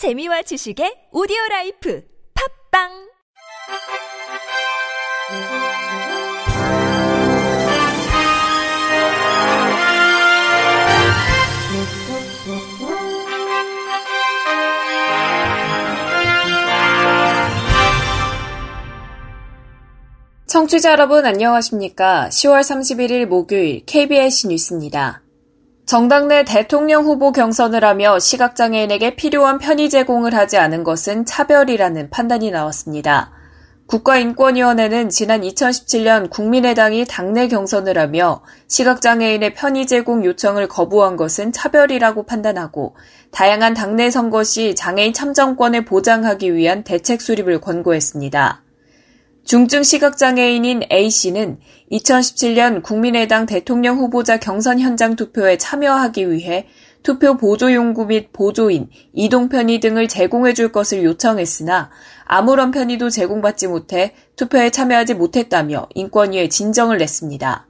재미와 지식의 오디오 라이프 팝빵 청취자 여러분 안녕하십니까? 10월 31일 목요일 KBS 뉴스입니다. 정당 내 대통령 후보 경선을 하며 시각장애인에게 필요한 편의 제공을 하지 않은 것은 차별이라는 판단이 나왔습니다. 국가인권위원회는 지난 2017년 국민의당이 당내 경선을 하며 시각장애인의 편의 제공 요청을 거부한 것은 차별이라고 판단하고 다양한 당내 선거 시 장애인 참정권을 보장하기 위한 대책 수립을 권고했습니다. 중증 시각장애인인 A씨는 2017년 국민의당 대통령 후보자 경선 현장 투표에 참여하기 위해 투표 보조용구 및 보조인, 이동 편의 등을 제공해 줄 것을 요청했으나 아무런 편의도 제공받지 못해 투표에 참여하지 못했다며 인권위에 진정을 냈습니다.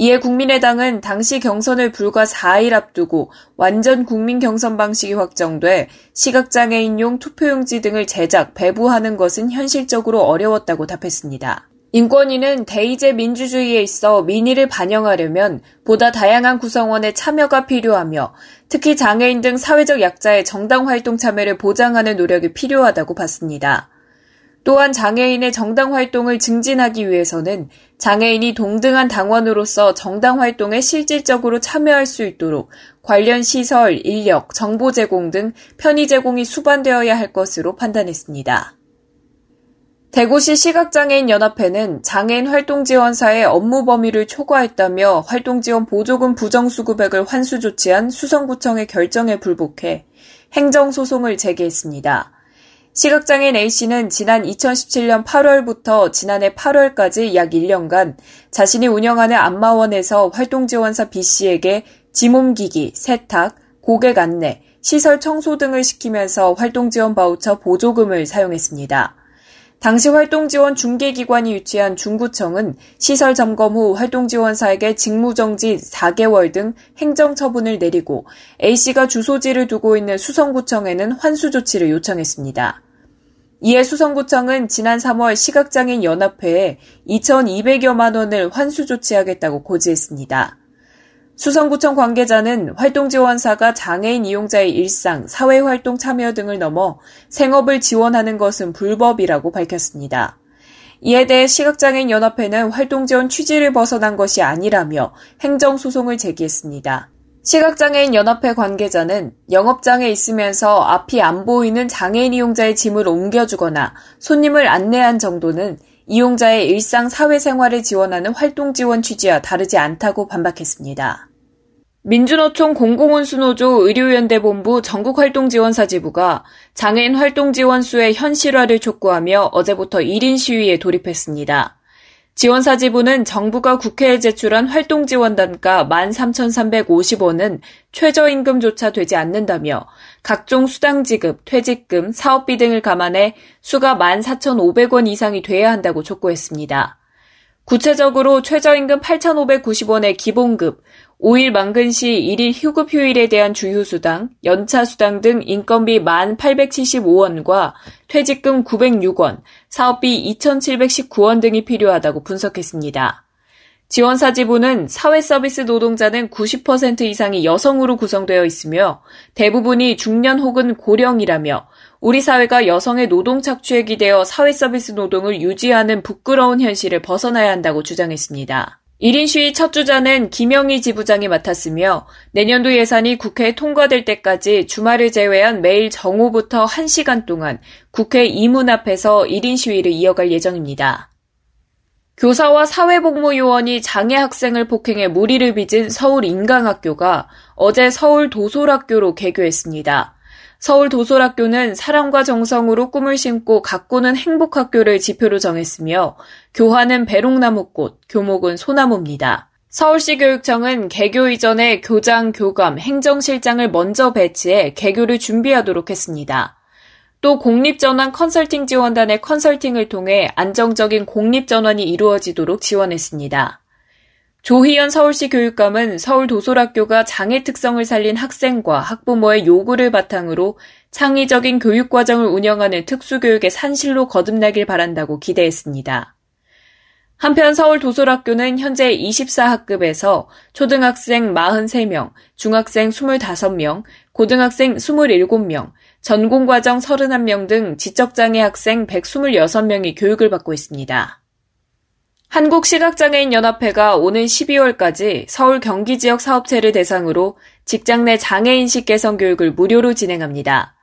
이에 국민의당은 당시 경선을 불과 4일 앞두고 완전 국민 경선 방식이 확정돼 시각장애인용 투표용지 등을 제작, 배부하는 것은 현실적으로 어려웠다고 답했습니다. 인권위는 대의제 민주주의에 있어 민의를 반영하려면 보다 다양한 구성원의 참여가 필요하며 특히 장애인 등 사회적 약자의 정당 활동 참여를 보장하는 노력이 필요하다고 봤습니다. 또한 장애인의 정당 활동을 증진하기 위해서는 장애인이 동등한 당원으로서 정당 활동에 실질적으로 참여할 수 있도록 관련 시설, 인력, 정보 제공 등 편의 제공이 수반되어야 할 것으로 판단했습니다. 대구시 시각장애인 연합회는 장애인 활동지원사의 업무 범위를 초과했다며 활동지원 보조금 부정수급액을 환수 조치한 수성구청의 결정에 불복해 행정소송을 제기했습니다. 시각장애인 A씨는 지난 2017년 8월부터 지난해 8월까지 약 1년간 자신이 운영하는 안마원에서 활동지원사 B씨에게 지몸기기, 세탁, 고객 안내, 시설 청소 등을 시키면서 활동지원 바우처 보조금을 사용했습니다. 당시 활동지원 중개기관이 유치한 중구청은 시설 점검 후 활동지원사에게 직무정지 4개월 등 행정처분을 내리고 A씨가 주소지를 두고 있는 수성구청에는 환수 조치를 요청했습니다. 이에 수성구청은 지난 3월 시각장애인 연합회에 2,200여만 원을 환수 조치하겠다고 고지했습니다. 수성구청 관계자는 활동지원사가 장애인 이용자의 일상, 사회활동 참여 등을 넘어 생업을 지원하는 것은 불법이라고 밝혔습니다. 이에 대해 시각장애인 연합회는 활동지원 취지를 벗어난 것이 아니라며 행정소송을 제기했습니다. 시각장애인 연합회 관계자는 영업장에 있으면서 앞이 안 보이는 장애인 이용자의 짐을 옮겨주거나 손님을 안내한 정도는 이용자의 일상 사회생활을 지원하는 활동 지원 취지와 다르지 않다고 반박했습니다. 민주노총 공공운수노조 의료연대본부 전국활동지원사지부가 장애인 활동지원수의 현실화를 촉구하며 어제부터 1인 시위에 돌입했습니다. 지원사 지부는 정부가 국회에 제출한 활동지원 단가 13,350원은 최저임금조차 되지 않는다며 각종 수당 지급, 퇴직금, 사업비 등을 감안해 수가 14,500원 이상이 돼야 한다고 촉구했습니다. 구체적으로 최저임금 8,590원의 기본급, 5일 만근 시 1일 휴급 휴일에 대한 주휴수당, 연차수당 등 인건비 1,875원과 퇴직금 906원, 사업비 2,719원 등이 필요하다고 분석했습니다. 지원사 지부는 사회서비스 노동자는 90% 이상이 여성으로 구성되어 있으며 대부분이 중년 혹은 고령이라며 우리 사회가 여성의 노동 착취에 기대어 사회서비스 노동을 유지하는 부끄러운 현실을 벗어나야 한다고 주장했습니다. 1인 시위 첫 주자는 김영희 지부장이 맡았으며 내년도 예산이 국회에 통과될 때까지 주말을 제외한 매일 정오부터 1시간 동안 국회 이문 앞에서 1인 시위를 이어갈 예정입니다. 교사와 사회복무요원이 장애 학생을 폭행해 무리를 빚은 서울 인강학교가 어제 서울 도솔학교로 개교했습니다. 서울 도솔학교는 사랑과 정성으로 꿈을 심고 가꾸는 행복학교를 지표로 정했으며 교화는 배롱나무꽃, 교목은 소나무입니다. 서울시 교육청은 개교 이전에 교장, 교감, 행정실장을 먼저 배치해 개교를 준비하도록 했습니다. 또 공립전환 컨설팅 지원단의 컨설팅을 통해 안정적인 공립전환이 이루어지도록 지원했습니다. 조희연 서울시 교육감은 서울 도솔학교가 장애 특성을 살린 학생과 학부모의 요구를 바탕으로 창의적인 교육과정을 운영하는 특수교육의 산실로 거듭나길 바란다고 기대했습니다. 한편 서울 도솔학교는 현재 24학급에서 초등학생 43명, 중학생 25명, 고등학생 27명, 전공과정 31명 등 지적장애 학생 126명이 교육을 받고 있습니다. 한국시각장애인연합회가 오는 12월까지 서울 경기 지역 사업체를 대상으로 직장 내 장애인식 개선 교육을 무료로 진행합니다.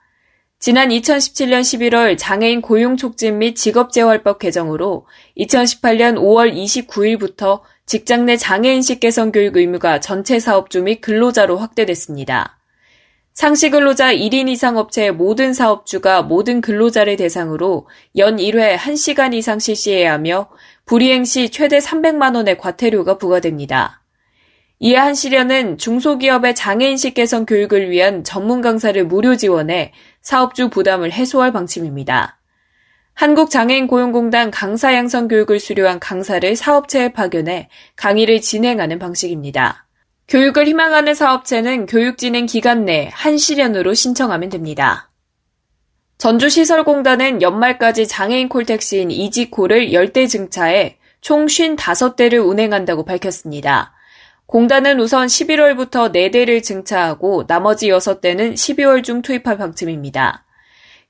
지난 2017년 11월 장애인 고용 촉진 및 직업재활법 개정으로 2018년 5월 29일부터 직장 내 장애인식 개선 교육 의무가 전체 사업주 및 근로자로 확대됐습니다. 상시 근로자 1인 이상 업체의 모든 사업주가 모든 근로자를 대상으로 연 1회 1시간 이상 실시해야 하며 불이행 시 최대 300만 원의 과태료가 부과됩니다. 이에 한시련은 중소기업의 장애인식 개선 교육을 위한 전문 강사를 무료 지원해 사업주 부담을 해소할 방침입니다. 한국장애인 고용공단 강사 양성 교육을 수료한 강사를 사업체에 파견해 강의를 진행하는 방식입니다. 교육을 희망하는 사업체는 교육 진행 기간 내 한시련으로 신청하면 됩니다. 전주시설공단은 연말까지 장애인 콜택시인 이지콜을 10대 증차해 총 55대를 운행한다고 밝혔습니다. 공단은 우선 11월부터 4대를 증차하고 나머지 6대는 12월 중 투입할 방침입니다.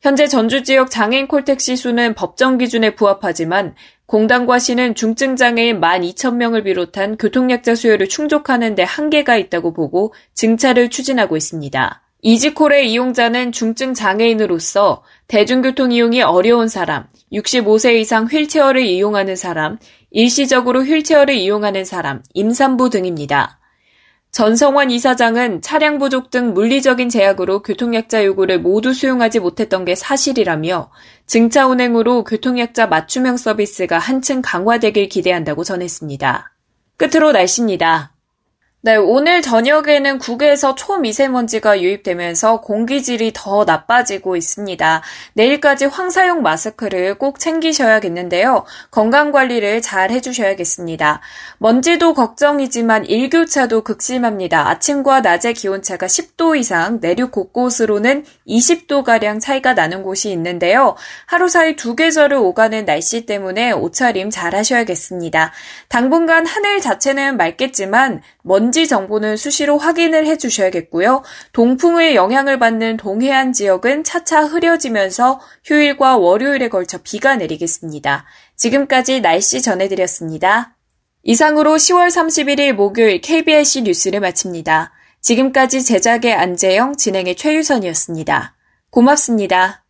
현재 전주 지역 장애인 콜택시 수는 법정 기준에 부합하지만 공단과 시는 중증장애인 12,000명을 비롯한 교통약자 수요를 충족하는 데 한계가 있다고 보고 증차를 추진하고 있습니다. 이지콜의 이용자는 중증 장애인으로서 대중교통 이용이 어려운 사람, 65세 이상 휠체어를 이용하는 사람, 일시적으로 휠체어를 이용하는 사람, 임산부 등입니다. 전성환 이사장은 차량 부족 등 물리적인 제약으로 교통약자 요구를 모두 수용하지 못했던 게 사실이라며 증차 운행으로 교통약자 맞춤형 서비스가 한층 강화되길 기대한다고 전했습니다. 끝으로 날씨입니다. 네, 오늘 저녁에는 국외에서 초미세먼지가 유입되면서 공기질이 더 나빠지고 있습니다. 내일까지 황사용 마스크를 꼭 챙기셔야겠는데요. 건강 관리를 잘 해주셔야겠습니다. 먼지도 걱정이지만 일교차도 극심합니다. 아침과 낮의 기온차가 10도 이상, 내륙 곳곳으로는 20도가량 차이가 나는 곳이 있는데요. 하루 사이 두 계절을 오가는 날씨 때문에 옷차림 잘 하셔야겠습니다. 당분간 하늘 자체는 맑겠지만 먼지 정보는 수시로 확인을 해 주셔야겠고요. 동풍의 영향을 받는 동해안 지역은 차차 흐려지면서 휴일과 월요일에 걸쳐 비가 내리겠습니다. 지금까지 날씨 전해드렸습니다. 이상으로 10월 31일 목요일 KBIC 뉴스를 마칩니다. 지금까지 제작의 안재영, 진행의 최유선이었습니다. 고맙습니다.